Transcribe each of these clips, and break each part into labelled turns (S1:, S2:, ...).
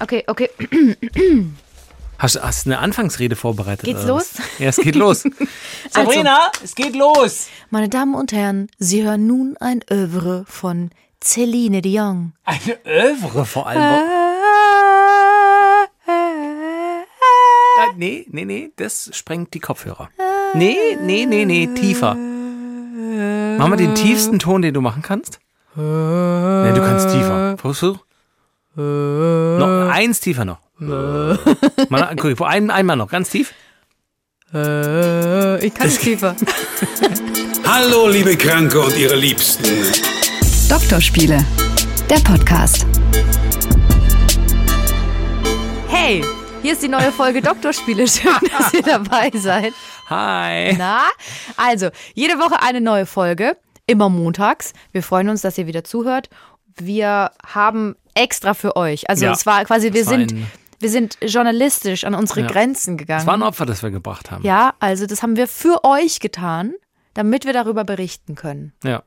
S1: Okay, okay.
S2: Hast du eine Anfangsrede vorbereitet?
S1: Geht's los?
S2: Ja, es geht los.
S3: Sabrina, es geht los.
S1: Meine Damen und Herren, Sie hören nun ein Övre von Celine Dion.
S3: Eine Övre.
S2: Vor allem. Ah, nee, nee, nee, das sprengt die Kopfhörer. Nee, nee, nee, nee, tiefer. Machen wir den tiefsten Ton, den du machen kannst? Nee, du kannst tiefer. Versuch. Noch eins tiefer noch. Mal, guck, ein, einmal noch, ganz tief.
S1: Ich kann nicht tiefer.
S4: Hallo, liebe Kranke und ihre Liebsten.
S5: Doktorspiele, der Podcast.
S1: Hey, hier ist die neue Folge Doktorspiele. Schön, dass ihr dabei seid.
S2: Hi.
S1: Na, also, jede Woche eine neue Folge, immer montags. Wir freuen uns, dass ihr wieder zuhört. Wir haben extra für euch, also
S2: Ja,
S1: es war quasi, wir
S2: es
S1: sind, wir sind journalistisch an unsere
S2: Ja.
S1: Grenzen gegangen.
S2: Das war ein Opfer, das wir gebracht haben.
S1: ja, also das haben wir für euch getan, damit wir darüber berichten können.
S2: Ja.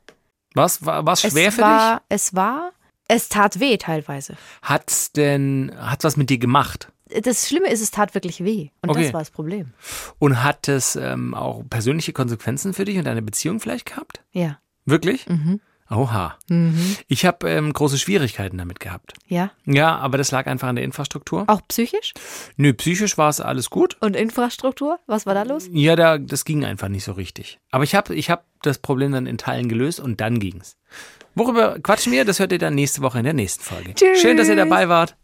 S2: Was war was schwer
S1: es
S2: für
S1: war, Es war, es tat weh teilweise.
S2: dich? Hat's denn, hat was mit dir gemacht?
S1: Das Schlimme ist, es tat wirklich weh. Und
S2: Okay.
S1: das war das Problem.
S2: Und hat es ähm, auch persönliche Konsequenzen für dich und deine Beziehung vielleicht gehabt?
S1: Ja.
S2: Wirklich?
S1: Mhm.
S2: Oha. Ich habe ähm, große Schwierigkeiten damit gehabt.
S1: Ja.
S2: Ja, aber das lag einfach an der Infrastruktur.
S1: Auch psychisch?
S2: Nö, psychisch war es alles gut.
S1: Und Infrastruktur? Was war da los?
S2: Ja, da, das ging einfach nicht so richtig. Aber ich habe ich hab das Problem dann in Teilen gelöst und dann ging's. Worüber quatschen wir? Das hört ihr dann nächste Woche in der nächsten Folge.
S1: Tschüss.
S2: Schön, dass ihr dabei wart.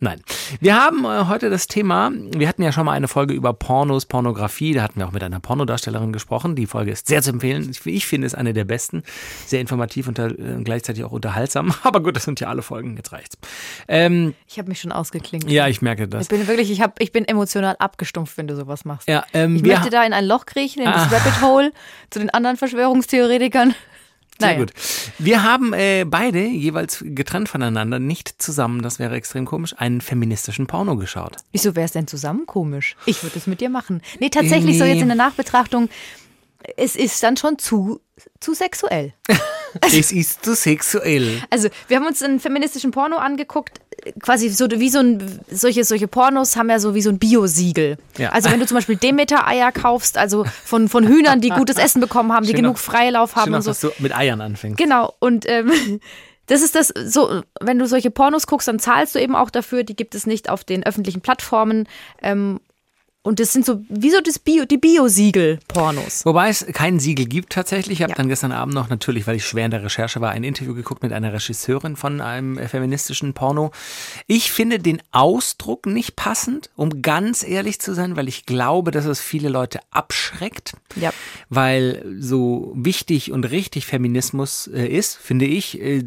S2: Nein. Wir haben äh, heute das Thema, wir hatten ja schon mal eine Folge über Pornos, Pornografie, da hatten wir auch mit einer Pornodarstellerin gesprochen. Die Folge ist sehr zu empfehlen. Ich, ich finde es eine der besten, sehr informativ und äh, gleichzeitig auch unterhaltsam. Aber gut, das sind ja alle Folgen, jetzt reicht's. Ähm,
S1: Ich habe mich schon ausgeklingt.
S2: ja, ich merke das.
S1: Ich bin wirklich, ich, hab, ich bin emotional abgestumpft, wenn du sowas machst.
S2: Ja, ähm,
S1: Ich möchte da in ein Loch kriechen, in das
S2: Ah.
S1: Rabbit Hole, zu den anderen Verschwörungstheoretikern.
S2: Sehr
S1: Naja.
S2: gut. Wir haben äh, beide jeweils getrennt voneinander, nicht zusammen, das wäre extrem komisch, einen feministischen Porno geschaut.
S1: Wieso wäre es denn zusammen komisch? Ich würde es mit dir machen. Nee, tatsächlich so
S2: Nee.
S1: jetzt in der Nachbetrachtung, es ist dann schon zu, zu sexuell.
S2: es ist zu sexuell.
S1: Also, wir haben uns einen feministischen Porno angeguckt, quasi so wie so ein, solche, solche Pornos haben ja so wie so ein Biosiegel.
S2: Ja.
S1: Also, wenn du zum Beispiel Demeter-Eier kaufst, also von, von Hühnern, die gutes Essen bekommen haben, die
S2: Schön
S1: genug
S2: auch-
S1: Freilauf haben
S2: Schön,
S1: und
S2: auch,
S1: so.
S2: dass du mit Eiern anfängst.
S1: Genau, und ähm, das ist das so, wenn du solche Pornos guckst, dann zahlst du eben auch dafür, die gibt es nicht auf den öffentlichen Plattformen. Ähm, und das sind so, wie so das Bio, die Bio-Siegel-Pornos.
S2: Wobei es kein Siegel gibt tatsächlich. Ich habe
S1: Ja.
S2: dann gestern Abend noch natürlich, weil ich schwer in der Recherche war, ein Interview geguckt mit einer Regisseurin von einem feministischen Porno. Ich finde den Ausdruck nicht passend, um ganz ehrlich zu sein, weil ich glaube, dass es viele Leute abschreckt.
S1: Ja.
S2: Weil so wichtig und richtig Feminismus äh, ist, finde ich, äh,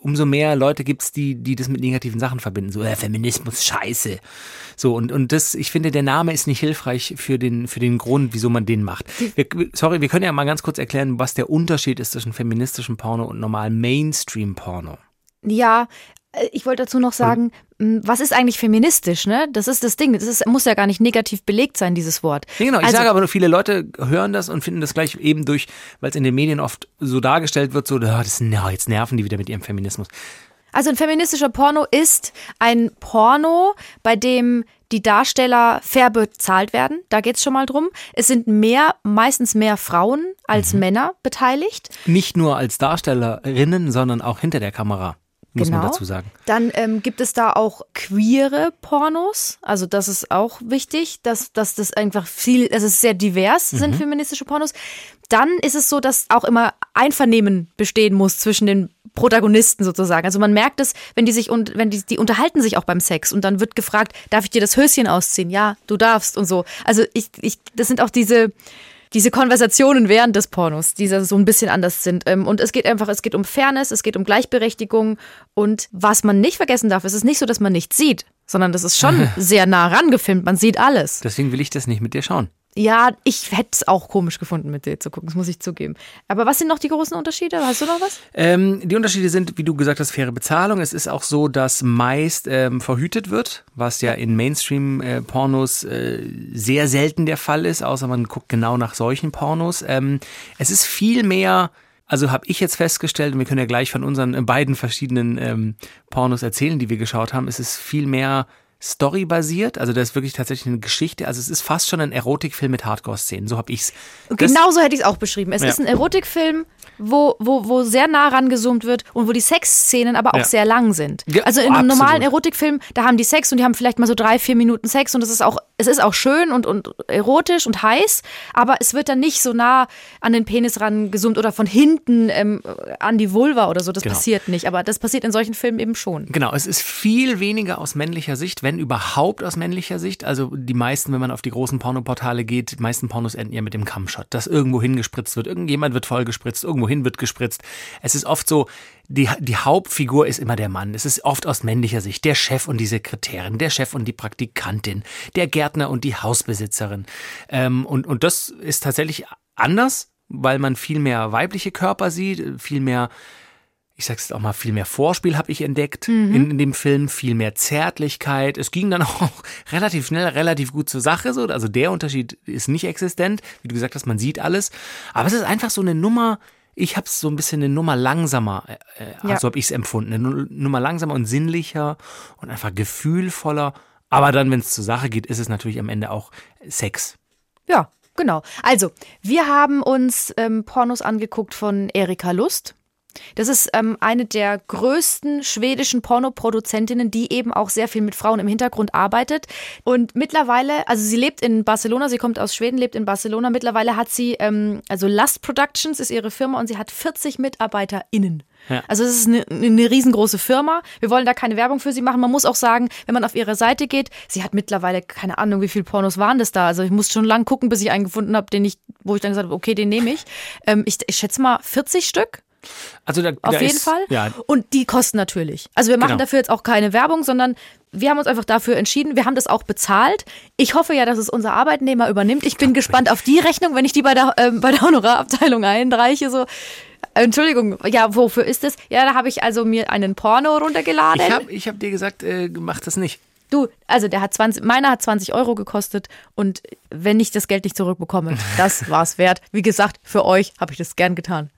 S2: umso mehr Leute gibt's, die, die das mit negativen Sachen verbinden. So, äh, Feminismus, scheiße. So, und, und das, ich finde, der Name ist nicht hilfreich für den, für den Grund, wieso man den macht. Wir, sorry, wir können ja mal ganz kurz erklären, was der Unterschied ist zwischen feministischem Porno und normalen Mainstream-Porno.
S1: Ja, ich wollte dazu noch sagen, m, was ist eigentlich feministisch, ne? Das ist das Ding. Das ist, muss ja gar nicht negativ belegt sein, dieses Wort.
S2: Ja, genau, ich
S1: Also-
S2: sage aber nur, viele Leute hören das und finden das gleich eben durch, weil es in den Medien oft so dargestellt wird, so, "Ah, das, na, jetzt nerven die wieder mit ihrem Feminismus.
S1: Also ein feministischer Porno ist ein Porno, bei dem die Darsteller fair bezahlt werden. Da geht's schon mal drum. Es sind mehr, meistens mehr Frauen als
S2: Mhm.
S1: Männer beteiligt.
S2: Nicht nur als Darstellerinnen, sondern auch hinter der Kamera, muss man
S1: Genau.
S2: dazu sagen.
S1: Dann ähm, gibt es da auch queere Pornos. Also das ist auch wichtig, dass, dass das einfach viel, also es ist sehr divers
S2: Mhm.
S1: sind feministische Pornos. Dann ist es so, dass auch immer Einvernehmen bestehen muss zwischen den Protagonisten sozusagen. Also man merkt es, wenn die sich und wenn die, die unterhalten sich auch beim Sex und dann wird gefragt, darf ich dir das Höschen ausziehen? Ja, du darfst und so. Also ich, ich, das sind auch diese diese Konversationen während des Pornos, die so ein bisschen anders sind. Ähm, Und es geht einfach, es geht um Fairness, es geht um Gleichberechtigung. Und was man nicht vergessen darf, es ist nicht so, dass man nichts sieht, sondern das ist schon sehr nah rangefilmt. Man sieht alles.
S2: Deswegen will ich das nicht mit dir schauen.
S1: Ja, ich hätte es auch komisch gefunden, mit dir zu gucken, das muss ich zugeben. Aber was sind noch die großen Unterschiede? Hast du noch was?
S2: Ähm, die Unterschiede sind, wie du gesagt hast, faire Bezahlung. Es ist auch so, dass meist ähm, verhütet wird, was ja in Mainstream-Pornos äh, sehr selten der Fall ist, außer man guckt genau nach solchen Pornos. Ähm, es ist viel mehr also habe ich jetzt festgestellt, und wir können ja gleich von unseren äh, beiden verschiedenen ähm, Pornos erzählen, die wir geschaut haben, es ist viel mehr storybasiert, also das ist wirklich tatsächlich eine Geschichte, also es ist fast schon ein Erotikfilm mit Hardcore-Szenen, so habe ich's. Das-
S1: Genauso hätte ich es auch beschrieben. Es
S2: Ja.
S1: ist ein Erotikfilm, wo, wo, wo sehr nah rangezoomt wird und wo die Sexszenen aber auch
S2: Ja.
S1: sehr lang sind. Also in einem
S2: absolut.
S1: normalen Erotikfilm, da haben die Sex und die haben vielleicht mal so drei, vier Minuten Sex und es ist auch, es ist auch schön und, und erotisch und heiß, aber es wird dann nicht so nah an den Penis rangezoomt oder von hinten ähm, an die Vulva oder so. Das
S2: Genau.
S1: passiert nicht. Aber das passiert in solchen Filmen eben schon.
S2: Genau, es ist viel weniger aus männlicher Sicht, wenn überhaupt aus männlicher Sicht. Also die meisten, wenn man auf die großen Pornoportale geht, die meisten Pornos enden ja mit dem Cumshot, dass irgendwo hingespritzt wird. Irgendjemand wird vollgespritzt, irgendwohin wird gespritzt. Es ist oft so, die, die Hauptfigur ist immer der Mann. Es ist oft aus männlicher Sicht. Der Chef und die Sekretärin, der Chef und die Praktikantin, der Gärtner und die Hausbesitzerin. Ähm, und, und das ist tatsächlich anders, weil man viel mehr weibliche Körper sieht, viel mehr ich sag's jetzt auch mal, viel mehr Vorspiel habe ich entdeckt in, in dem Film, viel mehr Zärtlichkeit. Es ging dann auch relativ schnell, relativ gut zur Sache. So. Also der Unterschied ist nicht existent. Wie du gesagt hast, man sieht alles. Aber es ist einfach so eine Nummer, ich habe es so ein bisschen eine Nummer langsamer, äh, äh,
S1: Ja.
S2: so habe ich es empfunden. Eine Nu- Nummer langsamer und sinnlicher und einfach gefühlvoller. Aber dann, wenn es zur Sache geht, ist es natürlich am Ende auch Sex.
S1: Ja, genau. Also, wir haben uns ähm, Pornos angeguckt von Erika Lust. Das ist ähm, eine der größten schwedischen Pornoproduzentinnen, die eben auch sehr viel mit Frauen im Hintergrund arbeitet. Und mittlerweile, also sie lebt in Barcelona, sie kommt aus Schweden, lebt in Barcelona. Mittlerweile hat sie, ähm, also Lust Productions ist ihre Firma und sie hat 40 MitarbeiterInnen.
S2: Ja.
S1: Also es ist eine, eine riesengroße Firma. Wir wollen da keine Werbung für sie machen. Man muss auch sagen, wenn man auf ihre Seite geht, sie hat mittlerweile keine Ahnung, wie viele Pornos waren das da. Also ich musste schon lang gucken, bis ich einen gefunden habe, den ich, wo ich dann gesagt habe, okay, den nehme ich. Ähm, ich. Ich schätze mal 40 Stück.
S2: Also da,
S1: Auf
S2: da
S1: jeden
S2: ist,
S1: Fall.
S2: Ja,
S1: Und die kosten natürlich. Also wir machen
S2: Genau.
S1: dafür jetzt auch keine Werbung, sondern wir haben uns einfach dafür entschieden. Wir haben das auch bezahlt. Ich hoffe ja, dass es unser Arbeitnehmer übernimmt. Ich bin gespannt auf die Rechnung, wenn ich die bei der, ähm, bei der Honorarabteilung einreiche. So. Entschuldigung, ja, wofür ist das? Ja, da habe ich also mir einen Porno runtergeladen.
S2: ich habe ich hab dir gesagt, äh, mach das nicht.
S1: Du, also der hat 20, meiner hat 20 Euro gekostet und wenn ich das Geld nicht zurückbekomme, das war's wert. Wie gesagt, für euch habe ich das gern getan.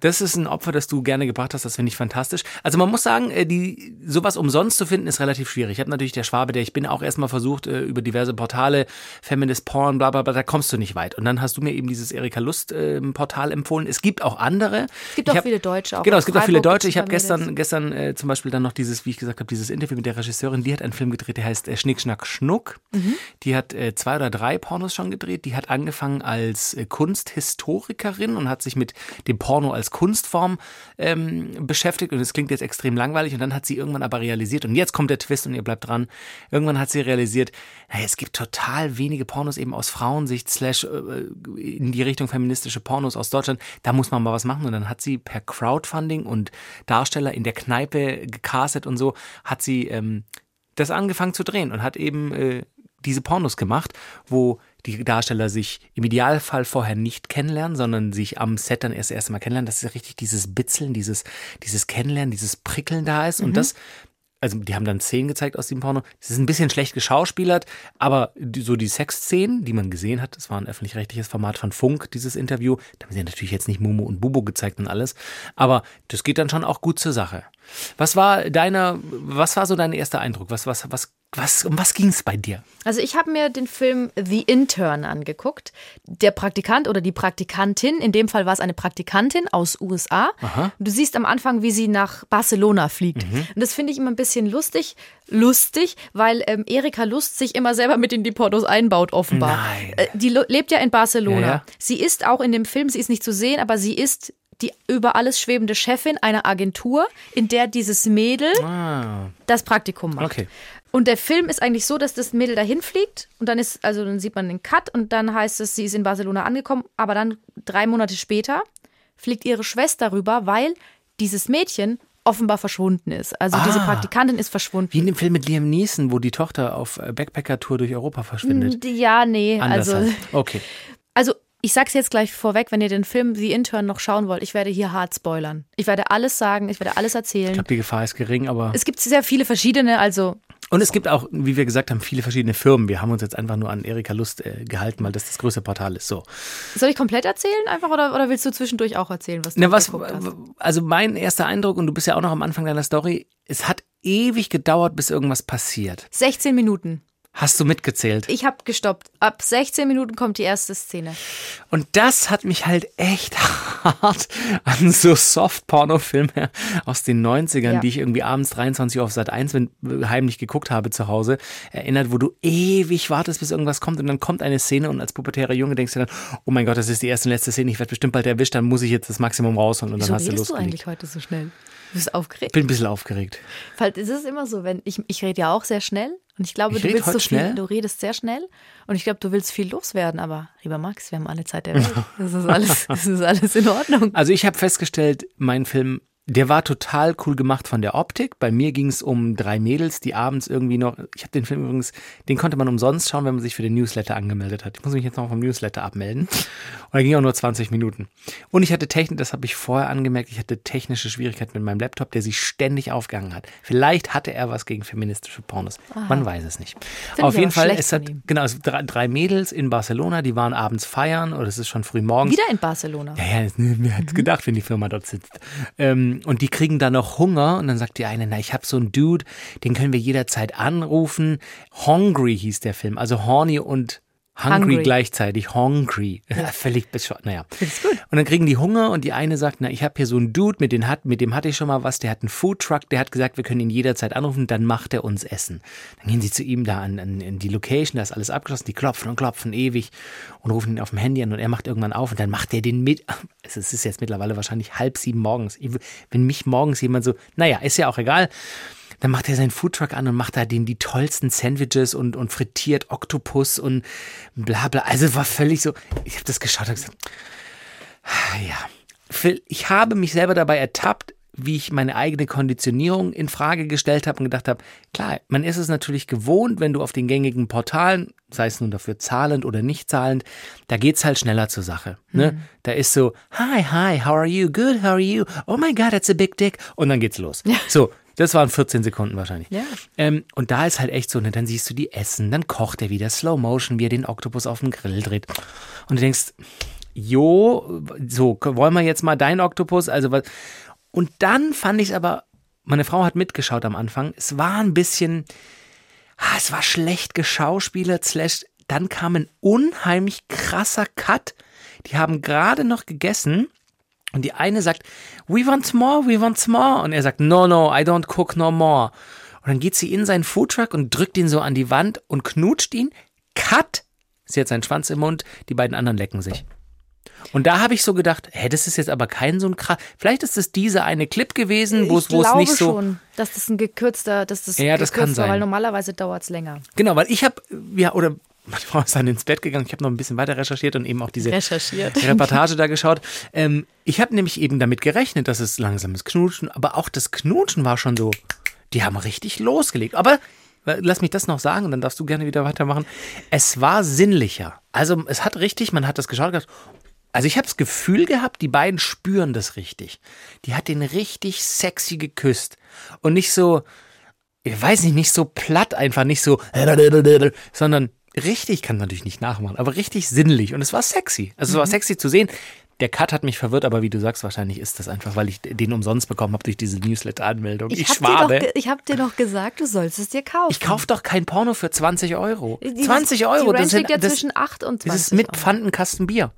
S2: Das ist ein Opfer, das du gerne gebracht hast. Das finde ich fantastisch. Also man muss sagen, äh, die, sowas umsonst zu finden, ist relativ schwierig. Ich habe natürlich der Schwabe, der ich bin, auch erstmal versucht, äh, über diverse Portale, Feminist Porn, bla bla bla, da kommst du nicht weit. Und dann hast du mir eben dieses Erika Lust äh, Portal empfohlen. Es gibt auch andere.
S1: Es gibt
S2: Ich
S1: auch
S2: hab-
S1: viele Deutsche. Auch
S2: Genau, es gibt auch viele Deutsche. Ich habe gestern, gestern äh, zum Beispiel dann noch dieses, wie ich gesagt habe, dieses Interview mit der Regisseurin. Die hat einen Film gedreht, der heißt äh, Schnick, Schnack, Schnuck.
S1: Mhm.
S2: Die hat äh, zwei oder drei Pornos schon gedreht. Die hat angefangen als äh, Kunsthistorikerin und hat sich mit dem Porno als Kunstform ähm, beschäftigt. Und es klingt jetzt extrem langweilig. Und dann hat sie irgendwann aber realisiert, und jetzt kommt der Twist und ihr bleibt dran. Irgendwann hat sie realisiert, naja, es gibt total wenige Pornos eben aus Frauensicht, slash äh, in die Richtung feministische Pornos aus Deutschland. Da muss man mal was machen. Und dann hat sie per Crowdfunding und Darsteller in der Kneipe gecastet und so, hat sie ähm, das angefangen zu drehen und hat eben äh, diese Pornos gemacht, wo die Darsteller sich im Idealfall vorher nicht kennenlernen, sondern sich am Set dann erst erst mal kennenlernen, dass richtig dieses Bitzeln, dieses, dieses Kennenlernen, dieses Prickeln da ist. Und das, also die haben dann Szenen gezeigt aus dem Porno. Es ist ein bisschen schlecht geschauspielert, aber die, so die Sexszenen, die man gesehen hat, das war ein öffentlich-rechtliches Format von Funk, dieses Interview. Da haben sie natürlich jetzt nicht Momo und Bubo gezeigt und alles, aber das geht dann schon auch gut zur Sache. Was war deiner, was war so dein erster Eindruck? Was, was, was, was, um was ging es bei dir?
S1: Also ich habe mir den Film The Intern angeguckt. Der Praktikant oder die Praktikantin, in dem Fall war es eine Praktikantin aus USA. Du siehst am Anfang, wie sie nach Barcelona fliegt. Und das finde ich immer ein bisschen lustig, lustig, weil ähm, Erika Lust sich immer selber mit in die Portos einbaut, offenbar.
S2: Nein.
S1: Äh, die lebt ja in Barcelona.
S2: Ja, ja.
S1: Sie ist auch in dem Film, sie ist nicht zu sehen, aber sie ist die über alles schwebende Chefin einer Agentur, in der dieses Mädel das Praktikum macht.
S2: Okay.
S1: Und der Film ist eigentlich so, dass das Mädel dahin fliegt und dann ist, also dann sieht man den Cut und dann heißt es, sie ist in Barcelona angekommen, aber dann drei Monate später fliegt ihre Schwester rüber, weil dieses Mädchen offenbar verschwunden ist. Also diese Praktikantin ist verschwunden.
S2: Wie in dem Film mit Liam Neeson, wo die Tochter auf äh, Backpacker-Tour durch Europa verschwindet.
S1: Ja, nee,
S2: Anders
S1: also,
S2: halt. Okay.
S1: also ich sag's jetzt gleich vorweg, wenn ihr den Film The Intern noch schauen wollt, ich werde hier hart spoilern. Ich werde alles sagen, ich werde alles
S2: Ich
S1: erzählen.
S2: glaube, die Gefahr ist gering, aber
S1: Es gibt sehr viele verschiedene, also
S2: Und es gibt auch, wie wir gesagt haben, viele verschiedene Firmen. Wir haben uns jetzt einfach nur an Erika Lust äh, gehalten, weil das das größte Portal ist. So.
S1: Soll ich komplett erzählen einfach oder, oder willst du zwischendurch auch erzählen, was du
S2: Na, was,
S1: hast?
S2: also mein erster Eindruck, und du bist ja auch noch am Anfang deiner Story, es hat ewig gedauert, bis irgendwas passiert.
S1: 16 Minuten.
S2: Hast du mitgezählt?
S1: Ich habe gestoppt. Ab 16 Minuten kommt die erste Szene.
S2: Und das hat mich halt echt hart an so Soft-Porno-Filme aus den 90ern,
S1: Ja.
S2: die ich irgendwie abends 23 Uhr auf Sat 1 heimlich geguckt habe zu Hause, erinnert, wo du ewig wartest, bis irgendwas kommt und dann kommt eine Szene und als pubertärer Junge denkst du dann, oh mein Gott, das ist die erste und letzte Szene, ich werde bestimmt bald erwischt, dann muss ich jetzt das Maximum rausholen und dann
S1: Wieso
S2: hast du
S1: redest du
S2: losgelegt.
S1: eigentlich heute so schnell? Du bist aufgeregt.
S2: Bin ein bisschen aufgeregt.
S1: Es ist immer so, wenn ich, ich rede ja auch sehr schnell und ich glaube,
S2: Ich
S1: du willst so viel,
S2: schnell?
S1: du redest sehr schnell und ich glaube, du willst viel loswerden, aber lieber Max, wir haben alle Zeit der Welt. Das ist alles, das ist alles in Ordnung.
S2: Also ich habe festgestellt, mein Film, der war total cool gemacht von der Optik. Bei mir ging es um drei Mädels, die abends irgendwie noch, ich habe den Film übrigens, den konnte man umsonst schauen, wenn man sich für den Newsletter angemeldet hat. Ich muss mich jetzt noch vom Newsletter abmelden. Und da ging auch nur 20 Minuten. Und ich hatte Technik, das habe ich vorher angemerkt, ich hatte technische Schwierigkeiten mit meinem Laptop, der sich ständig aufgehangen hat. Vielleicht hatte er was gegen feministische Pornos. Man weiß es nicht.
S1: Finde
S2: Auf jeden Fall, es hat, genau, es drei, drei Mädels in Barcelona, die waren abends feiern oder es ist schon früh morgens.
S1: Wieder in Barcelona.
S2: Ja, ja, wer hätte gedacht, wenn die Firma dort sitzt. Ähm, und die kriegen dann noch Hunger und dann sagt die eine, na, ich habe so einen Dude, den können wir jederzeit anrufen. Hungry hieß der Film, also horny und hungry,
S1: Hungry.
S2: gleichzeitig. Hungry. Völlig bescheuert. Naja.
S1: Find's gut.
S2: Und dann kriegen die Hunger und die eine sagt, na, ich habe hier so einen Dude, mit, den hat, mit dem hatte ich schon mal was, der hat einen Foodtruck, der hat gesagt, wir können ihn jederzeit anrufen, dann macht er uns Essen. Dann gehen sie zu ihm da an, an, in die Location, da ist alles abgeschlossen, die klopfen und klopfen ewig und rufen ihn auf dem Handy an und er macht irgendwann auf und dann macht er den mit. Es ist jetzt mittlerweile wahrscheinlich halb sieben morgens. Wenn mich morgens jemand so, naja, ist ja auch egal, dann macht er seinen Foodtruck an und macht da den die tollsten Sandwiches und, und frittiert Oktopus und bla bla. Also war völlig so, ich habe das geschaut und gesagt, ja. Ich habe mich selber dabei ertappt, wie ich meine eigene Konditionierung in Frage gestellt habe und gedacht habe, klar, man ist es natürlich gewohnt, wenn du auf den gängigen Portalen, sei es nun dafür zahlend oder nicht zahlend, da geht's halt schneller zur Sache. Ne? Da ist so, hi, hi, how are you? Good, how are you? Oh my God, that's a big dick. Und dann geht's los. So, das waren 14 Sekunden wahrscheinlich.
S1: Ja.
S2: Ähm, und da ist halt echt so, ne, dann siehst du die essen, dann kocht er wieder Slow Motion, wie er den Oktopus auf dem Grill dreht. Und du denkst, jo, so, wollen wir jetzt mal deinen Oktopus? Also was. Und dann fand ich es aber, meine Frau hat mitgeschaut am Anfang, es war ein bisschen, ah, es war schlecht geschauspielert, slash, dann kam ein unheimlich krasser Cut. Die haben gerade noch gegessen und die eine sagt, we want more, we want more. Und er sagt, no, no, I don't cook no more. Und dann geht sie in seinen Foodtruck und drückt ihn so an die Wand und knutscht ihn. Cut! Sie hat seinen Schwanz im Mund, die beiden anderen lecken sich. Und da habe ich so gedacht, hä, das ist jetzt aber kein so ein krass. Vielleicht ist es dieser eine Clip gewesen, wo es
S1: ich
S2: wo es
S1: glaube
S2: nicht so.
S1: schon, dass das ein gekürzter, dass das
S2: Ja, das kann sein.
S1: weil normalerweise dauert es länger.
S2: Genau, weil ich habe, ja, oder meine Frau ist dann ins Bett gegangen, ich habe noch ein bisschen weiter recherchiert und eben auch diese. Reportage da geschaut. Ähm, ich habe nämlich eben damit gerechnet, dass es langsames Knutschen, aber auch das Knutschen war schon so, die haben richtig losgelegt. Aber äh, lass mich das noch sagen und dann darfst du gerne wieder weitermachen. Es war sinnlicher. Also es hat richtig, man hat das geschaut gedacht, also ich habe das Gefühl gehabt, die beiden spüren das richtig. Die hat den richtig sexy geküsst und nicht so, ich weiß nicht, nicht so platt einfach, nicht so, sondern richtig, kann man natürlich nicht nachmachen, aber richtig sinnlich und es war sexy. Also es war sexy zu sehen. Der Cut hat mich verwirrt, aber wie du sagst, wahrscheinlich ist das einfach, weil ich den umsonst bekommen habe durch diese Newsletter-Anmeldung. Ich,
S1: Ich,
S2: schwabe.
S1: doch, ich habe dir doch gesagt, du sollst es dir kaufen.
S2: Ich kaufe doch kein Porno für 20 Euro.
S1: Die-
S2: 20 Euro,
S1: Die
S2: das, sind,
S1: ja
S2: das,
S1: zwischen 8 und 20
S2: das ist mit
S1: Euro.
S2: Pfandenkasten Bier.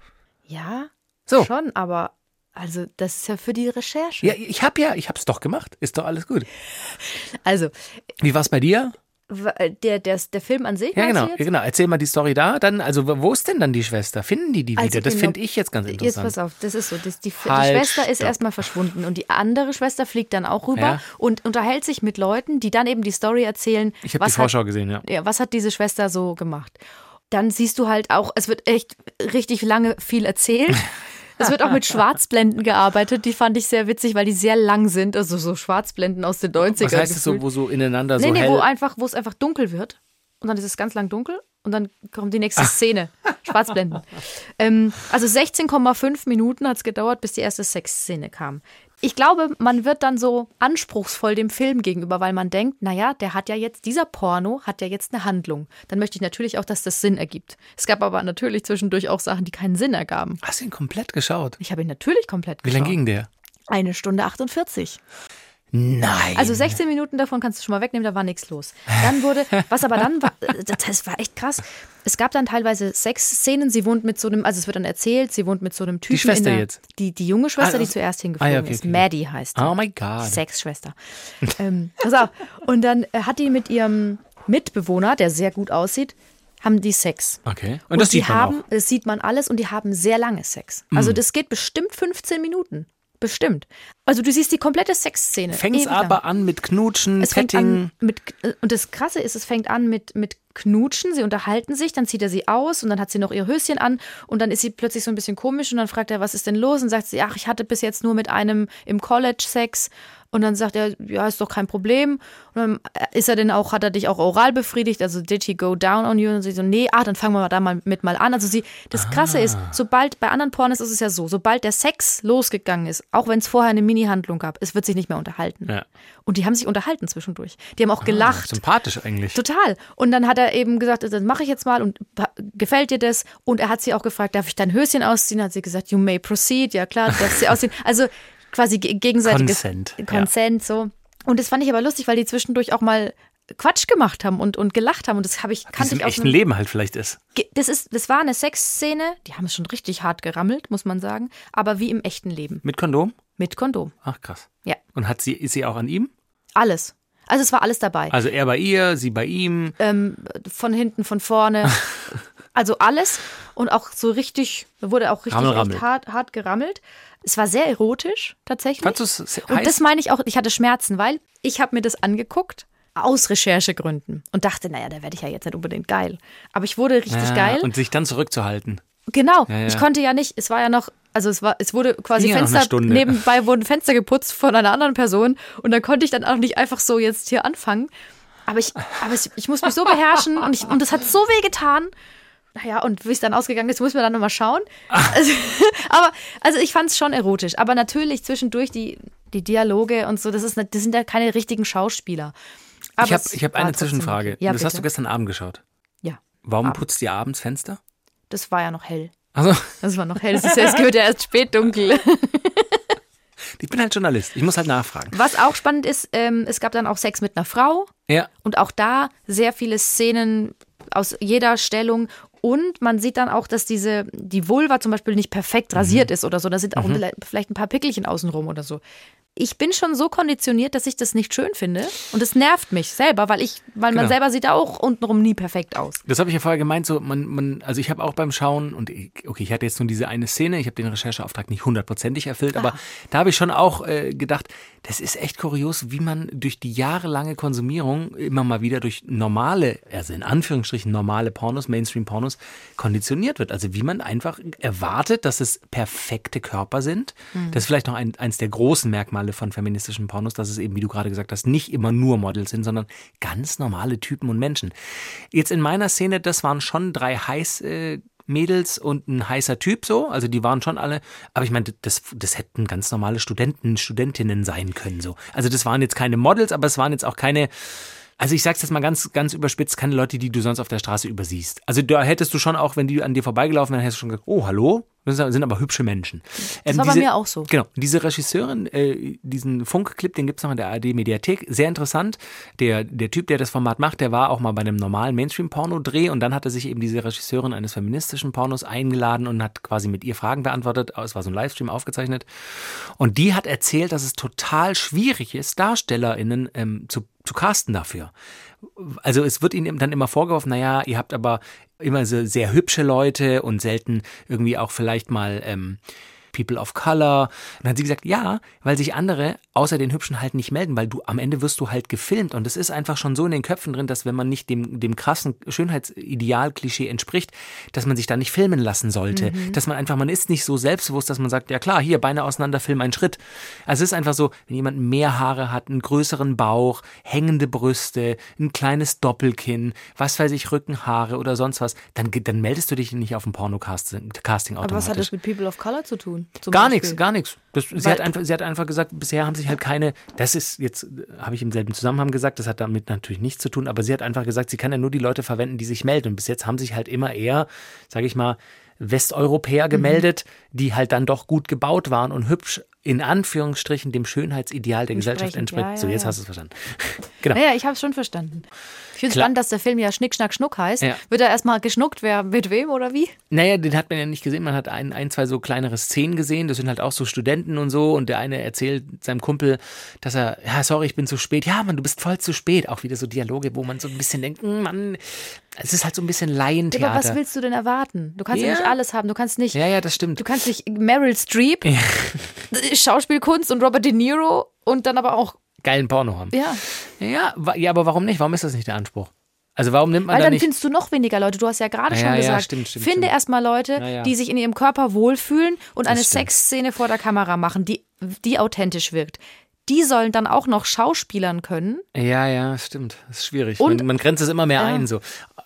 S1: Ja,
S2: So.
S1: schon, aber also das ist ja für die Recherche.
S2: Ja, ich habe ja, ich habe es doch gemacht. Ist doch alles gut.
S1: Also
S2: Wie war's bei dir?
S1: W- der, der, der Film an sich,
S2: Ja, genau,
S1: jetzt?
S2: genau. Erzähl mal die Story da. Dann, also wo ist denn dann die Schwester? Finden die die
S1: Also
S2: wieder? Das
S1: genau.
S2: finde ich jetzt ganz
S1: Jetzt
S2: interessant.
S1: pass auf, das ist so. Das, die, die
S2: Halt,
S1: Schwester ist erstmal verschwunden und die andere Schwester fliegt dann auch rüber
S2: Ja.
S1: und unterhält sich mit Leuten, die dann eben die Story erzählen.
S2: Ich habe die
S1: was hat-
S2: Vorschau gesehen, ja.
S1: ja, was hat diese Schwester so gemacht? Dann siehst du halt auch, es wird echt richtig lange viel erzählt. Es wird auch mit Schwarzblenden gearbeitet. Die fand ich sehr witzig, weil die sehr lang sind. Also so Schwarzblenden aus den 90ern.
S2: Was heißt es so, wo so ineinander
S1: Nee,
S2: so
S1: nee,
S2: hell?
S1: wo einfach, wo es einfach dunkel wird. Und dann ist es ganz lang dunkel. Und dann kommt die nächste Szene. Schwarzblenden. ähm, also 16,5 Minuten hat es gedauert, bis die erste Sexszene kam. Ich glaube, man wird dann so anspruchsvoll dem Film gegenüber, weil man denkt, naja, der hat ja jetzt, dieser Porno hat ja jetzt eine Handlung. Dann möchte ich natürlich auch, dass das Sinn ergibt. Es gab aber natürlich zwischendurch auch Sachen, die keinen Sinn ergaben.
S2: Hast du ihn komplett geschaut?
S1: Ich habe ihn natürlich komplett
S2: Wie
S1: geschaut.
S2: lange ging der?
S1: Eine Stunde 48.
S2: Nein.
S1: Also 16 Minuten davon kannst du schon mal wegnehmen, da war nichts los. Dann wurde, was aber dann war, das war echt krass. Es gab dann teilweise Sexszenen. Sie wohnt mit so einem, also es wird dann erzählt, sie wohnt mit so einem Typen.
S2: Schwester
S1: in der,
S2: jetzt?
S1: Die, die junge Schwester,
S2: Ah,
S1: die
S2: das-
S1: zuerst
S2: Ah,
S1: hingeflogen
S2: ja, okay,
S1: ist.
S2: okay.
S1: Maddie heißt die.
S2: Oh my God.
S1: Sexschwester. ähm, pass auf. Und dann äh, hat die mit ihrem Mitbewohner, der sehr gut aussieht, haben die Sex.
S2: Okay. Und,
S1: Und,
S2: das
S1: die
S2: sieht man
S1: haben,
S2: auch.
S1: Das sieht man alles und die haben sehr lange Sex. Also das geht bestimmt 15 Minuten. Bestimmt. Also du siehst die komplette Sexszene.
S2: Fängt aber an mit Knutschen,
S1: Es fängt
S2: Petting.
S1: an mit, und das Krasse ist, es fängt an mit, mit Knutschen, sie unterhalten sich, dann zieht er sie aus und dann hat sie noch ihr Höschen an und dann ist sie plötzlich so ein bisschen komisch und dann fragt er, was ist denn los? Und sagt sie, ach, ich hatte bis jetzt nur mit einem im College Sex. Und dann sagt er, ja, ist doch kein Problem. Und dann ist er denn auch, hat er dich auch oral befriedigt? Also did he go down on you? Und sie so, nee, ah, dann fangen wir da mal mit mal an. Also sie, das Krasse ist,
S2: Ah.
S1: sobald, bei anderen Pornos ist es ja so, sobald der Sex losgegangen ist, auch wenn es vorher eine Mini-Handlung gab, es wird sich nicht mehr unterhalten.
S2: Ja.
S1: Und die haben sich unterhalten zwischendurch. Die haben auch gelacht.
S2: Sympathisch eigentlich.
S1: Total. Und dann hat er eben gesagt, das mache ich jetzt mal und gefällt dir das? Und er hat sie auch gefragt, darf ich dein Höschen ausziehen? Hat sie gesagt, you may proceed. Ja klar, darf sie ausziehen. Also quasi ge- gegenseitiges
S2: Consent, ja.
S1: Consent so. Und das fand ich aber lustig, weil die zwischendurch auch mal Quatsch gemacht haben und, und gelacht haben. Und das habe ich, kannte
S2: im
S1: ich aus
S2: echten
S1: einem,
S2: Leben halt vielleicht ist.
S1: Das ist, das war eine Sexszene, die haben es schon richtig hart gerammelt, muss man sagen, aber wie im echten Leben.
S2: Mit Kondom?
S1: Mit Kondom.
S2: Ach krass.
S1: Ja.
S2: Und hat sie, ist sie auch an ihm?
S1: Alles. Also es war alles dabei.
S2: Also er bei ihr, sie bei ihm.
S1: ähm, von hinten, von vorne. Also alles und auch so richtig, wurde auch richtig hart, hart gerammelt. Es war sehr erotisch, tatsächlich.
S2: Es
S1: und
S2: heiß?
S1: das meine ich auch, ich hatte Schmerzen, weil ich habe mir das angeguckt aus Recherchegründen und dachte, naja, da werde ich ja jetzt nicht unbedingt geil. Aber ich wurde richtig
S2: Ja,
S1: geil.
S2: Und sich dann zurückzuhalten.
S1: Genau.
S2: Ja, ja.
S1: Ich konnte ja nicht, es war ja noch, also es war, es wurde quasi
S2: ja
S1: Fenster, nebenbei wurden Fenster geputzt von einer anderen Person und dann konnte ich dann auch nicht einfach so jetzt hier anfangen. Aber ich, aber ich, ich muss mich so beherrschen und ich, und das hat so weh getan. Naja, und wie es dann ausgegangen ist, muss man dann nochmal schauen. Also, aber, also ich fand es schon erotisch. Aber natürlich zwischendurch die, die Dialoge und so, das, ist, das sind ja keine richtigen Schauspieler. Aber
S2: ich habe hab eine Zwischenfrage.
S1: Ja,
S2: das hast du
S1: bitte.
S2: gestern Abend geschaut.
S1: Ja,
S2: Warum
S1: Abend.
S2: putzt ihr abends Fenster?
S1: das war ja noch hell.
S2: Also,
S1: Das war noch hell. Es, ist, ja- gehört ja erst spät dunkel.
S2: ich bin halt Journalist. Ich muss halt nachfragen.
S1: Was auch spannend ist, ähm, es gab dann auch Sex mit einer Frau
S2: Ja.
S1: und auch da sehr viele Szenen aus jeder Stellung. Und man sieht dann auch, dass diese, die Vulva zum Beispiel nicht perfekt rasiert ist oder so. Da sind auch vielleicht ein paar Pickelchen außenrum oder so. Ich bin schon so konditioniert, dass ich das nicht schön finde. Und es nervt mich selber, weil ich, weil man
S2: Genau.
S1: selber sieht auch untenrum nie perfekt aus.
S2: Das habe ich ja vorher gemeint, so man, man, also ich habe auch beim Schauen und ich, okay, ich hatte jetzt nur diese eine Szene, ich habe den Rechercheauftrag nicht hundertprozentig erfüllt, aber da habe ich schon auch äh, gedacht, das ist echt kurios, wie man durch die jahrelange Konsumierung immer mal wieder durch normale, also in Anführungsstrichen normale Pornos, Mainstream-Pornos konditioniert wird. Also wie man einfach erwartet, dass es perfekte Körper sind. Das ist vielleicht noch ein, eins der großen Merkmale von feministischen Pornos, dass es eben, wie du gerade gesagt hast, nicht immer nur Models sind, sondern ganz normale Typen und Menschen. Jetzt in meiner Szene, das waren schon drei heiß äh, Mädels und ein heißer Typ so, also die waren schon alle, aber ich meine, das, das hätten ganz normale Studenten, Studentinnen sein können so. Also das waren jetzt keine Models, aber es waren jetzt auch keine, also ich sag's jetzt mal ganz, ganz überspitzt, keine Leute, die du sonst auf der Straße übersiehst. Also da hättest du schon auch, wenn die an dir vorbeigelaufen wären, hättest du schon gesagt, oh, hallo? Das sind aber hübsche Menschen.
S1: Das
S2: Ähm,
S1: war bei
S2: diese-
S1: mir auch so.
S2: Genau, diese Regisseurin, äh, diesen Funkclip, den gibt's noch in der ARD-Mediathek, sehr interessant. Der, der Typ, der das Format macht, der war auch mal bei einem normalen Mainstream-Porno-Dreh und dann hatte sich eben diese Regisseurin eines feministischen Pornos eingeladen und hat quasi mit ihr Fragen beantwortet. Es war so ein Livestream aufgezeichnet. Und die hat erzählt, dass es total schwierig ist, DarstellerInnen ähm, zu, zu casten dafür. Also es wird ihnen dann immer vorgeworfen, naja, ihr habt aber immer so sehr hübsche Leute und selten irgendwie auch vielleicht mal ähm, People of Color. Und dann hat sie gesagt, ja, weil sich andere außer den Hübschen halt nicht melden, weil du am Ende wirst du halt gefilmt und es ist einfach schon so in den Köpfen drin, dass wenn man nicht dem, dem krassen Schönheitsideal-Klischee entspricht, dass man sich da nicht filmen lassen sollte. Dass man einfach, man ist nicht so selbstbewusst, dass man sagt, ja klar, hier Beine auseinander, film einen Schritt. Also es ist einfach so, wenn jemand mehr Haare hat, einen größeren Bauch, hängende Brüste, ein kleines Doppelkinn, was weiß ich, Rückenhaare oder sonst was, dann, dann meldest du dich nicht auf dem Pornocasting Casting
S1: Aber was hat
S2: automatisch.
S1: das mit People of Color zu tun? Zum
S2: Gar nichts, gar nichts. Sie hat, einfach, sie hat einfach gesagt, bisher haben sich halt keine, das ist jetzt, äh, habe ich im selben Zusammenhang gesagt, das hat damit natürlich nichts zu tun, aber sie hat einfach gesagt, sie kann ja nur die Leute verwenden, die sich melden. Und bis jetzt haben sich halt immer eher, sage ich mal, Westeuropäer
S1: Mhm.
S2: gemeldet, die halt dann doch gut gebaut waren und hübsch in Anführungsstrichen dem Schönheitsideal der Gesellschaft
S1: Entsprechend,
S2: entspricht.
S1: ja,
S2: so, jetzt
S1: ja.
S2: hast du es verstanden. genau.
S1: Ja, ja, ich habe es schon verstanden. Ich finde spannend, dass der Film ja Schnick, Schnack, Schnuck heißt.
S2: Ja.
S1: Wird er erstmal geschnuckt, wer mit wem oder wie?
S2: Naja, den hat man ja nicht gesehen. Man hat ein, ein, zwei so kleinere Szenen gesehen. Das sind halt auch so Studenten und so. Und der eine erzählt seinem Kumpel, dass er, ja, sorry, ich bin zu spät. Ja, Mann, du bist voll zu spät. Auch wieder so Dialoge, wo man so ein bisschen denkt, hm, Mann, es ist halt so ein bisschen
S1: Aber
S2: Laientheater.
S1: was willst du denn erwarten? Du kannst ja,
S2: Ja.
S1: nicht alles haben. Du kannst nicht,
S2: ja, ja, das stimmt.
S1: du kannst nicht Meryl Streep, Schauspielkunst und Robert De Niro und dann aber auch,
S2: Geilen Porno haben.
S1: ja.
S2: Ja, ja, aber warum nicht? Warum ist das nicht der Anspruch? Also warum nimmt man
S1: Weil
S2: da
S1: dann
S2: nicht...
S1: findest du noch weniger Leute. Du hast ja gerade
S2: Ja,
S1: schon
S2: ja,
S1: gesagt,
S2: stimmt, stimmt,
S1: finde erstmal Leute,
S2: Ja,
S1: die sich in ihrem Körper wohlfühlen und eine
S2: stimmt.
S1: Sexszene vor der Kamera machen, die, die authentisch wirkt. Die sollen dann auch noch schauspielern können.
S2: Ja, ja, stimmt. Das ist schwierig.
S1: Und-
S2: man, man grenzt es immer mehr ein. So.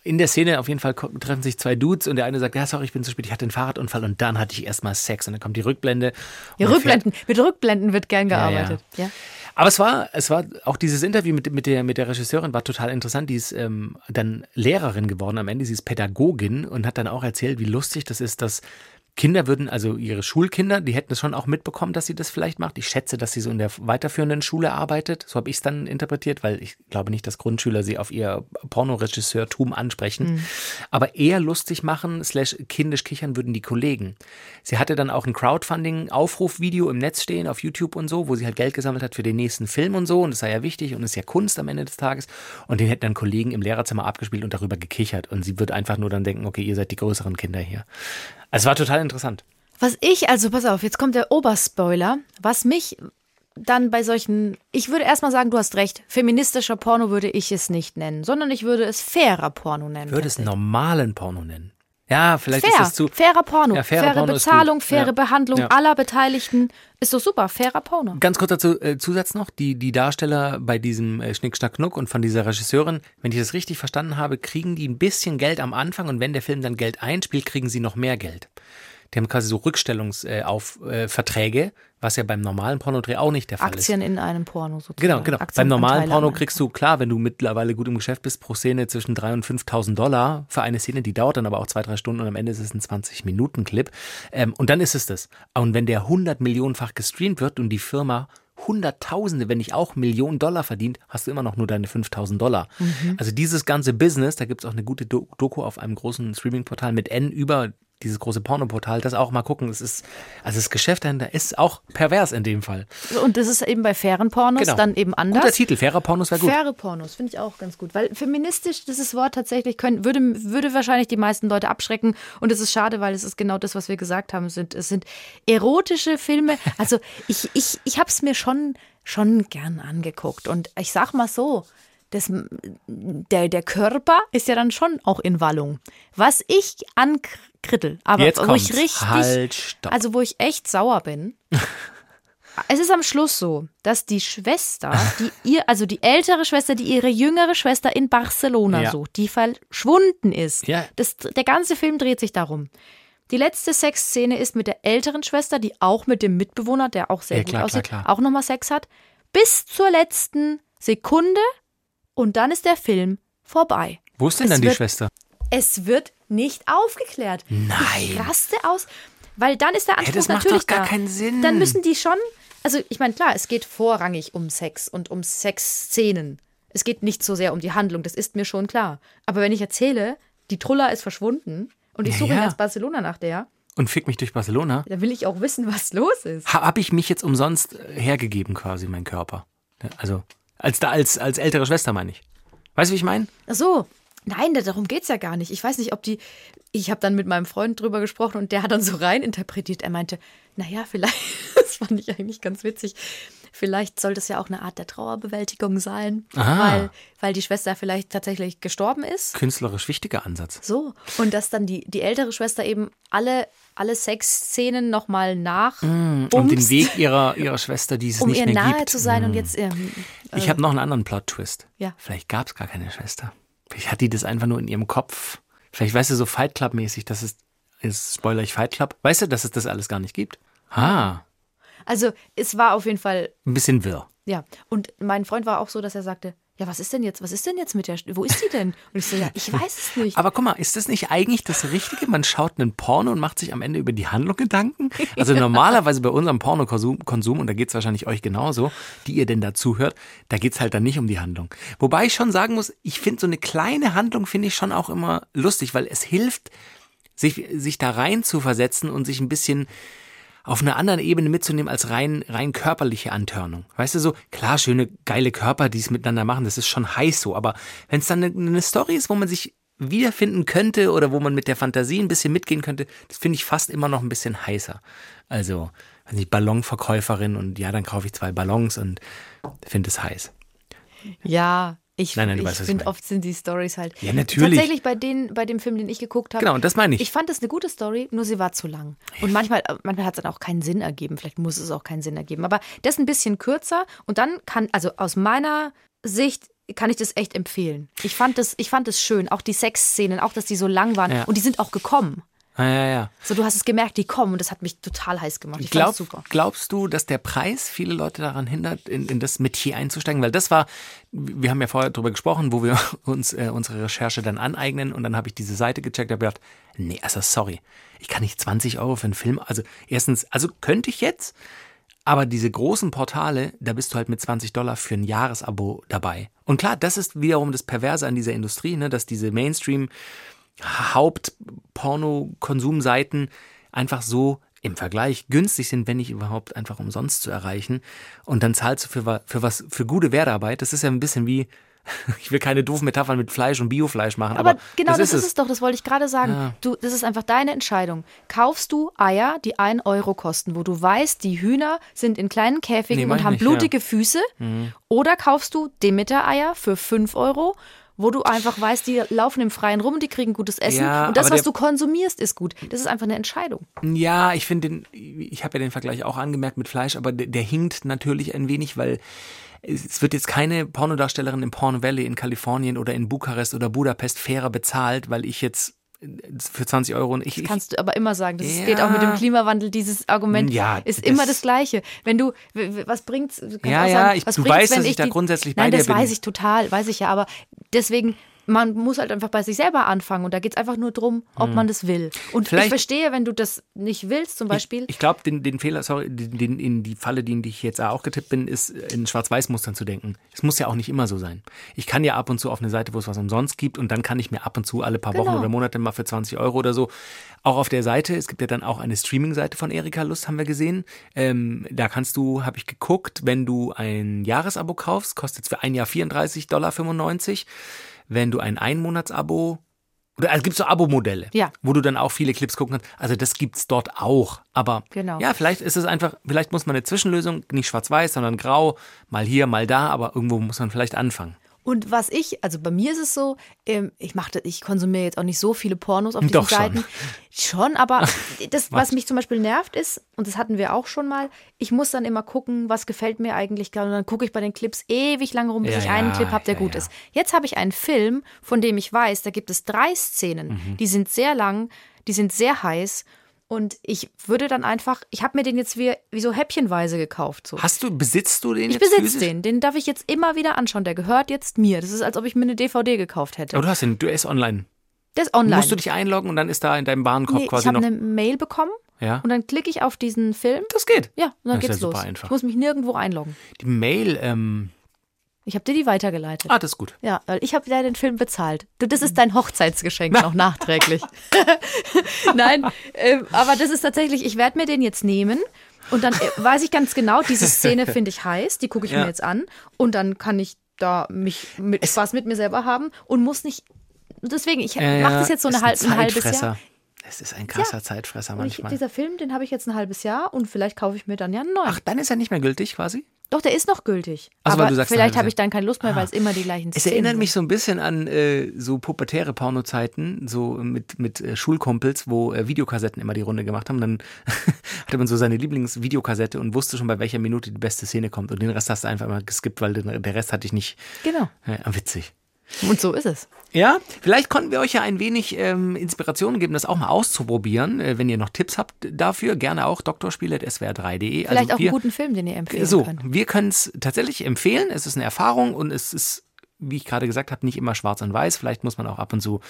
S2: In der Szene auf jeden Fall treffen sich zwei Dudes und der eine sagt, ja, sorry, ich bin zu spät, ich hatte einen Fahrradunfall und dann hatte ich erstmal Sex und dann kommt die Rückblende.
S1: Ja,
S2: fährt-
S1: Rückblenden. Mit Rückblenden wird gern
S2: Ja, ja.
S1: gearbeitet. Ja,
S2: Aber es war, es war auch dieses Interview mit, mit, der, mit der Regisseurin war total interessant. Die ist ähm, dann Lehrerin geworden am Ende, sie ist Pädagogin und hat dann auch erzählt, wie lustig das ist, dass Kinder würden, also ihre Schulkinder, die hätten es schon auch mitbekommen, dass sie das vielleicht macht. Ich schätze, dass sie so in der weiterführenden Schule arbeitet. So habe ich es dann interpretiert, weil ich glaube nicht, dass Grundschüler sie auf ihr Pornoregisseurtum ansprechen. Aber eher lustig machen, slash kindisch kichern würden die Kollegen. Sie hatte dann auch ein Crowdfunding-Aufrufvideo im Netz stehen, auf YouTube und so, wo sie halt Geld gesammelt hat für den nächsten Film und so. Und das sei ja wichtig und ist ja Kunst am Ende des Tages. Und den hätten dann Kollegen im Lehrerzimmer abgespielt und darüber gekichert. Und sie wird einfach nur dann denken, okay, ihr seid die größeren Kinder hier. Es war total interessant.
S1: Was ich, also pass auf, jetzt kommt der Oberspoiler, was mich dann bei solchen, ich würde erstmal sagen, du hast recht, feministischer Porno würde ich es nicht nennen, sondern ich würde es fairer Porno nennen.
S2: würde es normalen Porno nennen. Ja, vielleicht
S1: Fair,
S2: ist das zu.
S1: fairer Porno,
S2: Ja, fairer
S1: faire
S2: Porno
S1: Bezahlung, faire
S2: Ja.
S1: Behandlung
S2: Ja.
S1: aller Beteiligten. Ist doch super, fairer Porno.
S2: Ganz kurz dazu äh, Zusatz noch, die, die Darsteller bei diesem äh, Schnick, Schnack, Knuck und von dieser Regisseurin, wenn ich das richtig verstanden habe, kriegen die ein bisschen Geld am Anfang und wenn der Film dann Geld einspielt, kriegen sie noch mehr Geld. Die haben quasi so Rückstellungsverträge, äh, äh, was ja beim normalen Pornodreh auch nicht der Fall ist.
S1: Aktien in einem Porno sozusagen.
S2: Genau, genau.
S1: Aktien-
S2: Beim normalen Porno kriegst du, klar, wenn du mittlerweile gut im Geschäft bist, pro Szene zwischen 3.000 und 5.000 Dollar für eine Szene, die dauert dann aber auch zwei, drei Stunden und am Ende ist es ein 20-Minuten-Clip. Ähm, und dann ist es das. Und wenn der 100 Millionenfach gestreamt wird und die Firma Hunderttausende, wenn nicht auch Millionen Dollar verdient, hast du immer noch nur deine 5000 Dollar.
S1: Mhm.
S2: Also dieses ganze Business, da gibt es auch eine gute Do- Doku auf einem großen Streaming-Portal mit N über dieses große Pornoportal, das auch mal gucken. Es ist, also das Geschäft dahinter ist auch pervers in dem Fall.
S1: Und das ist eben bei fairen Pornos
S2: Genau.
S1: dann eben anders.
S2: Guter Titel, fairer Pornos wäre gut.
S1: Faire Pornos finde ich auch ganz gut, weil feministisch dieses Wort tatsächlich können, würde, würde wahrscheinlich die meisten Leute abschrecken und es ist schade, weil es ist genau das, was wir gesagt haben. Es sind, es sind erotische Filme. Also ich, ich, ich habe es mir schon, schon gern angeguckt und ich sag mal so, das, der, der Körper ist ja dann schon auch in Wallung. Was ich ankrittel, aber
S2: Jetzt
S1: wo
S2: kommt's.
S1: ich richtig,
S2: Halt, stopp.
S1: also wo ich echt sauer bin, es ist am Schluss so, dass die Schwester, die ihr, also die ältere Schwester, die ihre jüngere Schwester in Barcelona
S2: Ja.
S1: sucht, die verschwunden ist.
S2: Ja.
S1: Das, der ganze Film dreht sich darum. Die letzte Sexszene ist mit der älteren Schwester, die auch mit dem Mitbewohner, der auch sehr
S2: Ja,
S1: gut
S2: klar, klar,
S1: aussieht,
S2: klar.
S1: auch nochmal Sex hat. Bis zur letzten Sekunde und dann ist der Film vorbei.
S2: Wo ist denn
S1: Es
S2: dann die
S1: wird-
S2: Schwester?
S1: Es wird nicht aufgeklärt.
S2: Nein.
S1: Ich raste aus, weil dann ist der Anspruch
S2: das macht
S1: natürlich
S2: doch gar
S1: da.
S2: keinen Sinn.
S1: Dann müssen die schon, also ich meine, klar, es geht vorrangig um Sex und um Sexszenen. Es geht nicht so sehr um die Handlung, das ist mir schon klar. Aber wenn ich erzähle, die Trulla ist verschwunden und ich
S2: Ja,
S1: suche
S2: ja.
S1: ganz Barcelona nach der,
S2: Und fick mich durch Barcelona.
S1: dann will ich auch wissen, was los ist.
S2: Ha, Habe ich mich jetzt umsonst äh, hergegeben, quasi, mein Körper. Ja, Also, als, da, als, als ältere Schwester meine ich. Weißt du, wie ich meine?
S1: Ach so. Nein, da- darum geht's ja gar nicht. Ich weiß nicht, ob die. Ich habe dann mit meinem Freund drüber gesprochen und der hat dann so rein interpretiert. Er meinte, naja, vielleicht, das fand ich eigentlich ganz witzig. Vielleicht soll das ja auch eine Art der Trauerbewältigung sein,
S2: Aha.
S1: weil, weil die Schwester vielleicht tatsächlich gestorben ist.
S2: Künstlerisch wichtiger Ansatz.
S1: So. Und dass dann die, die ältere Schwester eben alle, alle Sexszenen nochmal nach.
S2: Um den Weg ihrer, ihrer Schwester, die es
S1: um
S2: nicht
S1: ihr
S2: mehr
S1: nahe
S2: gibt.
S1: zu sein und jetzt. Ähm,
S2: Ich habe noch einen anderen Plot-Twist.
S1: Ja.
S2: Vielleicht gab es gar keine Schwester. Vielleicht hat die das einfach nur in ihrem Kopf. Vielleicht weißt du, so Fight Club-mäßig, dass es, ist Spoiler ich Fight Club, weißt du, dass es das alles gar nicht gibt? Ah,
S1: Also es war auf jeden Fall,
S2: ein bisschen wirr.
S1: ja. Und mein Freund war auch so, dass er sagte, ja, was ist denn jetzt, was ist denn jetzt mit der, wo ist die denn? Und ich so, ja, ich weiß es nicht.
S2: Aber guck mal, ist das nicht eigentlich das Richtige? Man schaut einen Porno und macht sich am Ende über die Handlung Gedanken? Also normalerweise bei unserem Pornokonsum, Konsum, und da geht's wahrscheinlich euch genauso, die ihr denn dazu hört, da geht's halt dann nicht um die Handlung. Wobei ich schon sagen muss, ich finde so eine kleine Handlung finde ich schon auch immer lustig, weil es hilft, sich, sich da rein zu versetzen und sich ein bisschen auf einer anderen Ebene mitzunehmen als rein, rein körperliche Antörnung. Weißt du, so, klar, schöne, geile Körper, die es miteinander machen, das ist schon heiß so, aber wenn es dann eine, eine Story ist, wo man sich wiederfinden könnte oder wo man mit der Fantasie ein bisschen mitgehen könnte, das finde ich fast immer noch ein bisschen heißer. Also, weiß nicht, Ballonverkäuferin und ja, dann kaufe ich zwei Ballons und finde es heiß.
S1: ja, ich,
S2: Nein, nein,
S1: ich finde oft sind die Stories halt.
S2: Ja, natürlich.
S1: Tatsächlich bei den, bei dem Film, den ich geguckt habe.
S2: Genau, und das meine ich.
S1: Ich fand es eine gute Story, nur sie war zu lang. Und manchmal, manchmal hat es dann auch keinen Sinn ergeben. Vielleicht muss es auch keinen Sinn ergeben. Aber das ein bisschen kürzer und dann kann, also aus meiner Sicht kann ich das echt empfehlen. Ich fand das, ich fand es schön. Auch die Sexszenen, auch dass die so lang waren.
S2: Ja.
S1: Und die sind auch gekommen.
S2: Ah, ja, ja.
S1: So, du hast es gemerkt, die kommen und das hat mich total heiß gemacht. Ich
S2: Glaub,
S1: super.
S2: Glaubst du, dass der Preis viele Leute daran hindert, in, in das Metier einzusteigen? Weil das war, wir haben ja vorher drüber gesprochen, wo wir uns äh, unsere Recherche dann aneignen und dann habe ich diese Seite gecheckt, habe gedacht, nee, also sorry, ich kann nicht 20 Euro für einen Film, also erstens, also könnte ich jetzt, aber diese großen Portale, da bist du halt mit 20 Dollar für ein Jahresabo dabei. Und klar, das ist wiederum das Perverse an dieser Industrie, ne, dass diese Mainstream Haupt-Porno-Konsumseiten einfach so im Vergleich günstig sind, wenn nicht überhaupt einfach umsonst zu erreichen. Und dann zahlst du für, für was, für gute Wertarbeit. Das ist ja ein bisschen wie, ich will keine doofen Metaphern mit Fleisch und Biofleisch machen, aber,
S1: Aber genau das, ist,
S2: es.
S1: es doch, das wollte ich gerade sagen. Du, das ist einfach deine Entscheidung. Kaufst du Eier, die 1 Euro kosten, wo du weißt, die Hühner sind in kleinen Käfigen
S2: Nee,
S1: und haben
S2: nicht,
S1: blutige Füße? Oder kaufst du Demeter-Eier für 5 Euro? Wo du einfach weißt, die laufen im Freien rum, die kriegen gutes Essen
S2: Ja,
S1: und das, was du konsumierst, ist gut. Das ist einfach eine Entscheidung.
S2: Ja, ich finde den, ich habe ja den Vergleich auch angemerkt mit Fleisch, aber der, der hinkt natürlich ein wenig, weil es wird jetzt keine Pornodarstellerin im Porn Valley in Kalifornien oder in Bukarest oder Budapest fairer bezahlt, weil ich jetzt für 20 Euro und ich, ich
S1: Kannst du aber immer sagen. Das
S2: Ja.
S1: geht auch mit dem Klimawandel. Dieses Argument
S2: Ja,
S1: ist
S2: das-
S1: immer das Gleiche. Wenn du, was bringt's? du
S2: Ja, ja,
S1: sagen,
S2: ich- du weißt, dass ich da
S1: die-
S2: grundsätzlich bei
S1: Nein,
S2: dir
S1: das
S2: bin.
S1: weiß ich total, weiß ich ja. Aber deswegen, man muss halt einfach bei sich selber anfangen. Und da geht's einfach nur drum, ob man das will. Und
S2: Hm. Vielleicht-
S1: ich verstehe, wenn du das nicht willst, zum Beispiel.
S2: Ich glaube, den, den Fehler, sorry, den, den, in die Falle, die in die ich jetzt auch getippt bin, ist in Schwarz-Weiß-Mustern zu denken. Es muss ja auch nicht immer so sein. Ich kann ja ab und zu auf eine Seite, wo es was umsonst gibt und dann kann ich mir ab und zu alle paar Wochen
S1: Genau.
S2: oder Monate mal für 20 Euro oder so auch auf der Seite, es gibt ja dann auch eine Streaming-Seite von Erika Lust, haben wir gesehen. Ähm, da kannst du, habe ich geguckt, wenn du ein Jahresabo kaufst, kostet es für ein Jahr 34,95 Dollar. Wenn du ein Einmonatsabo oder also gibt es so Abo-Modelle,
S1: Ja.
S2: wo du dann auch viele Clips gucken kannst. Also das gibt's dort auch. Aber
S1: Genau.
S2: ja, vielleicht ist es einfach, vielleicht muss man eine Zwischenlösung, nicht schwarz-weiß, sondern grau, mal hier, mal da, aber irgendwo muss man vielleicht anfangen.
S1: Und was ich, also bei mir ist es so, ähm, ich mache, ich konsumiere jetzt auch nicht so viele Pornos auf diesen
S2: Doch schon.
S1: Seiten. Schon, aber das, was mich zum Beispiel nervt ist, und das hatten wir auch schon mal, ich muss dann immer gucken, was gefällt mir eigentlich gerade. Und dann gucke ich bei den Clips ewig lange rum, bis
S2: Ja,
S1: ich einen
S2: ja,
S1: Clip habe, der
S2: ja,
S1: gut ist. Jetzt habe ich einen Film, von dem ich weiß, da gibt es drei Szenen,
S2: Mhm.
S1: die sind sehr lang, die sind sehr heiß. Und ich würde dann einfach, ich habe mir den jetzt wie, wie so häppchenweise gekauft. So.
S2: Hast du, besitzt du den
S1: Ich
S2: jetzt
S1: besitze den. Den darf ich jetzt immer wieder anschauen. Der gehört jetzt mir. Das ist, als ob ich mir eine DVD gekauft hätte.
S2: Aber du hast den, du ist online.
S1: Der ist online.
S2: Musst du dich einloggen und dann ist da in deinem Warenkorb
S1: nee, ich
S2: quasi
S1: habe
S2: noch.
S1: eine Mail bekommen
S2: Ja.
S1: und dann klicke ich auf diesen Film.
S2: Das geht.
S1: Ja, und dann
S2: Das ist
S1: geht's
S2: ja
S1: los.
S2: super einfach.
S1: Ich muss mich nirgendwo einloggen.
S2: Die Mail, ähm,
S1: Ich habe dir die weitergeleitet.
S2: ah, das ist gut.
S1: Ja, weil ich habe ja den Film bezahlt. Du, das ist dein Hochzeitsgeschenk noch nachträglich. Nein, ähm, aber das ist tatsächlich, ich werde mir den jetzt nehmen und dann äh, weiß ich ganz genau, diese Szene finde ich heiß, die gucke ich
S2: Ja.
S1: mir jetzt an und dann kann ich da mich mit Spaß mit mir selber haben und muss nicht. Deswegen, ich
S2: Äh,
S1: mache das jetzt so eine halb, ein halbes
S2: Zeitfresser.
S1: Jahr.
S2: Es ist ein krasser Zeitfresser
S1: Und ich,
S2: manchmal.
S1: dieser Film, den habe ich jetzt ein halbes Jahr und vielleicht kaufe ich mir dann ja einen neuen.
S2: Ach, dann ist er nicht mehr gültig quasi?
S1: Doch, der ist noch gültig.
S2: Ach so, weil
S1: aber
S2: sagst
S1: vielleicht habe ich dann keine Lust mehr, weil es immer die gleichen
S2: Es
S1: Szenen
S2: erinnert
S1: sind.
S2: mich so ein bisschen an äh, so pubertäre Pornozeiten, so mit, mit äh, Schulkumpels, wo äh, Videokassetten immer die Runde gemacht haben. Dann hatte man so seine Lieblingsvideokassette und wusste schon, bei welcher Minute die beste Szene kommt. Und den Rest hast du einfach mal geskippt, weil den, der Rest hatte ich nicht.
S1: Genau.
S2: Ja, witzig.
S1: Und so ist es.
S2: Ja, vielleicht konnten wir euch ja ein wenig ähm, Inspiration geben, das auch mal auszuprobieren. Äh, wenn ihr noch Tipps habt dafür, gerne auch drspiele.swr3.de.
S1: Vielleicht auch
S2: wir,
S1: einen guten Film, den ihr empfehlen
S2: So,
S1: könnt.
S2: wir können es tatsächlich empfehlen. Es ist eine Erfahrung und es ist, wie ich gerade gesagt habe, nicht immer schwarz und weiß. Vielleicht muss man auch ab und zu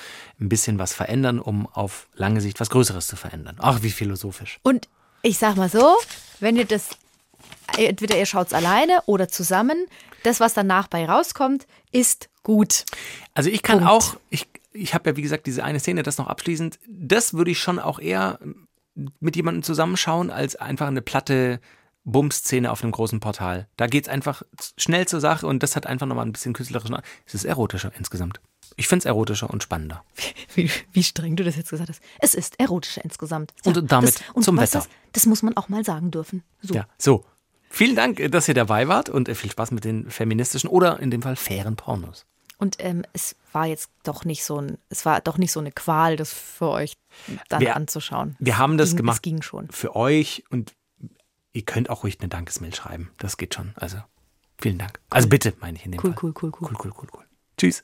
S2: ein bisschen was verändern, um auf lange Sicht was Größeres zu verändern. Ach, wie philosophisch.
S1: Und ich sag mal so, wenn ihr das, entweder ihr schaut es alleine oder zusammen, das, was danach bei rauskommt, ist gut.
S2: Also ich kann
S1: Punkt.
S2: auch, ich, ich habe ja wie gesagt diese eine Szene, das noch abschließend, das würde ich schon auch eher mit jemandem zusammenschauen, als einfach eine platte Bums-Szene auf einem großen Portal. Da geht's einfach schnell zur Sache und das hat einfach nochmal ein bisschen künstlerischen. Es ist erotischer insgesamt. Ich finde es erotischer und spannender.
S1: Wie, wie streng du das jetzt gesagt hast. Es ist erotischer insgesamt.
S2: Und damit
S1: das, und
S2: zum Wetter.
S1: was? Das muss man auch mal sagen dürfen. So.
S2: Ja, so. Vielen Dank, dass ihr dabei wart und viel Spaß mit den feministischen oder in dem Fall fairen Pornos.
S1: Und ähm, es war jetzt doch nicht so ein, es war doch nicht so eine Qual, das für euch dann
S2: Wir-
S1: anzuschauen.
S2: Wir haben das
S1: ging,
S2: gemacht
S1: Es ging schon.
S2: für euch und ihr könnt auch ruhig eine Dankesmail schreiben. Das geht schon. Also vielen Dank. Also bitte, meine ich in dem
S1: Cool,
S2: Fall.
S1: cool, cool, cool.
S2: Cool, cool, cool, cool. Tschüss.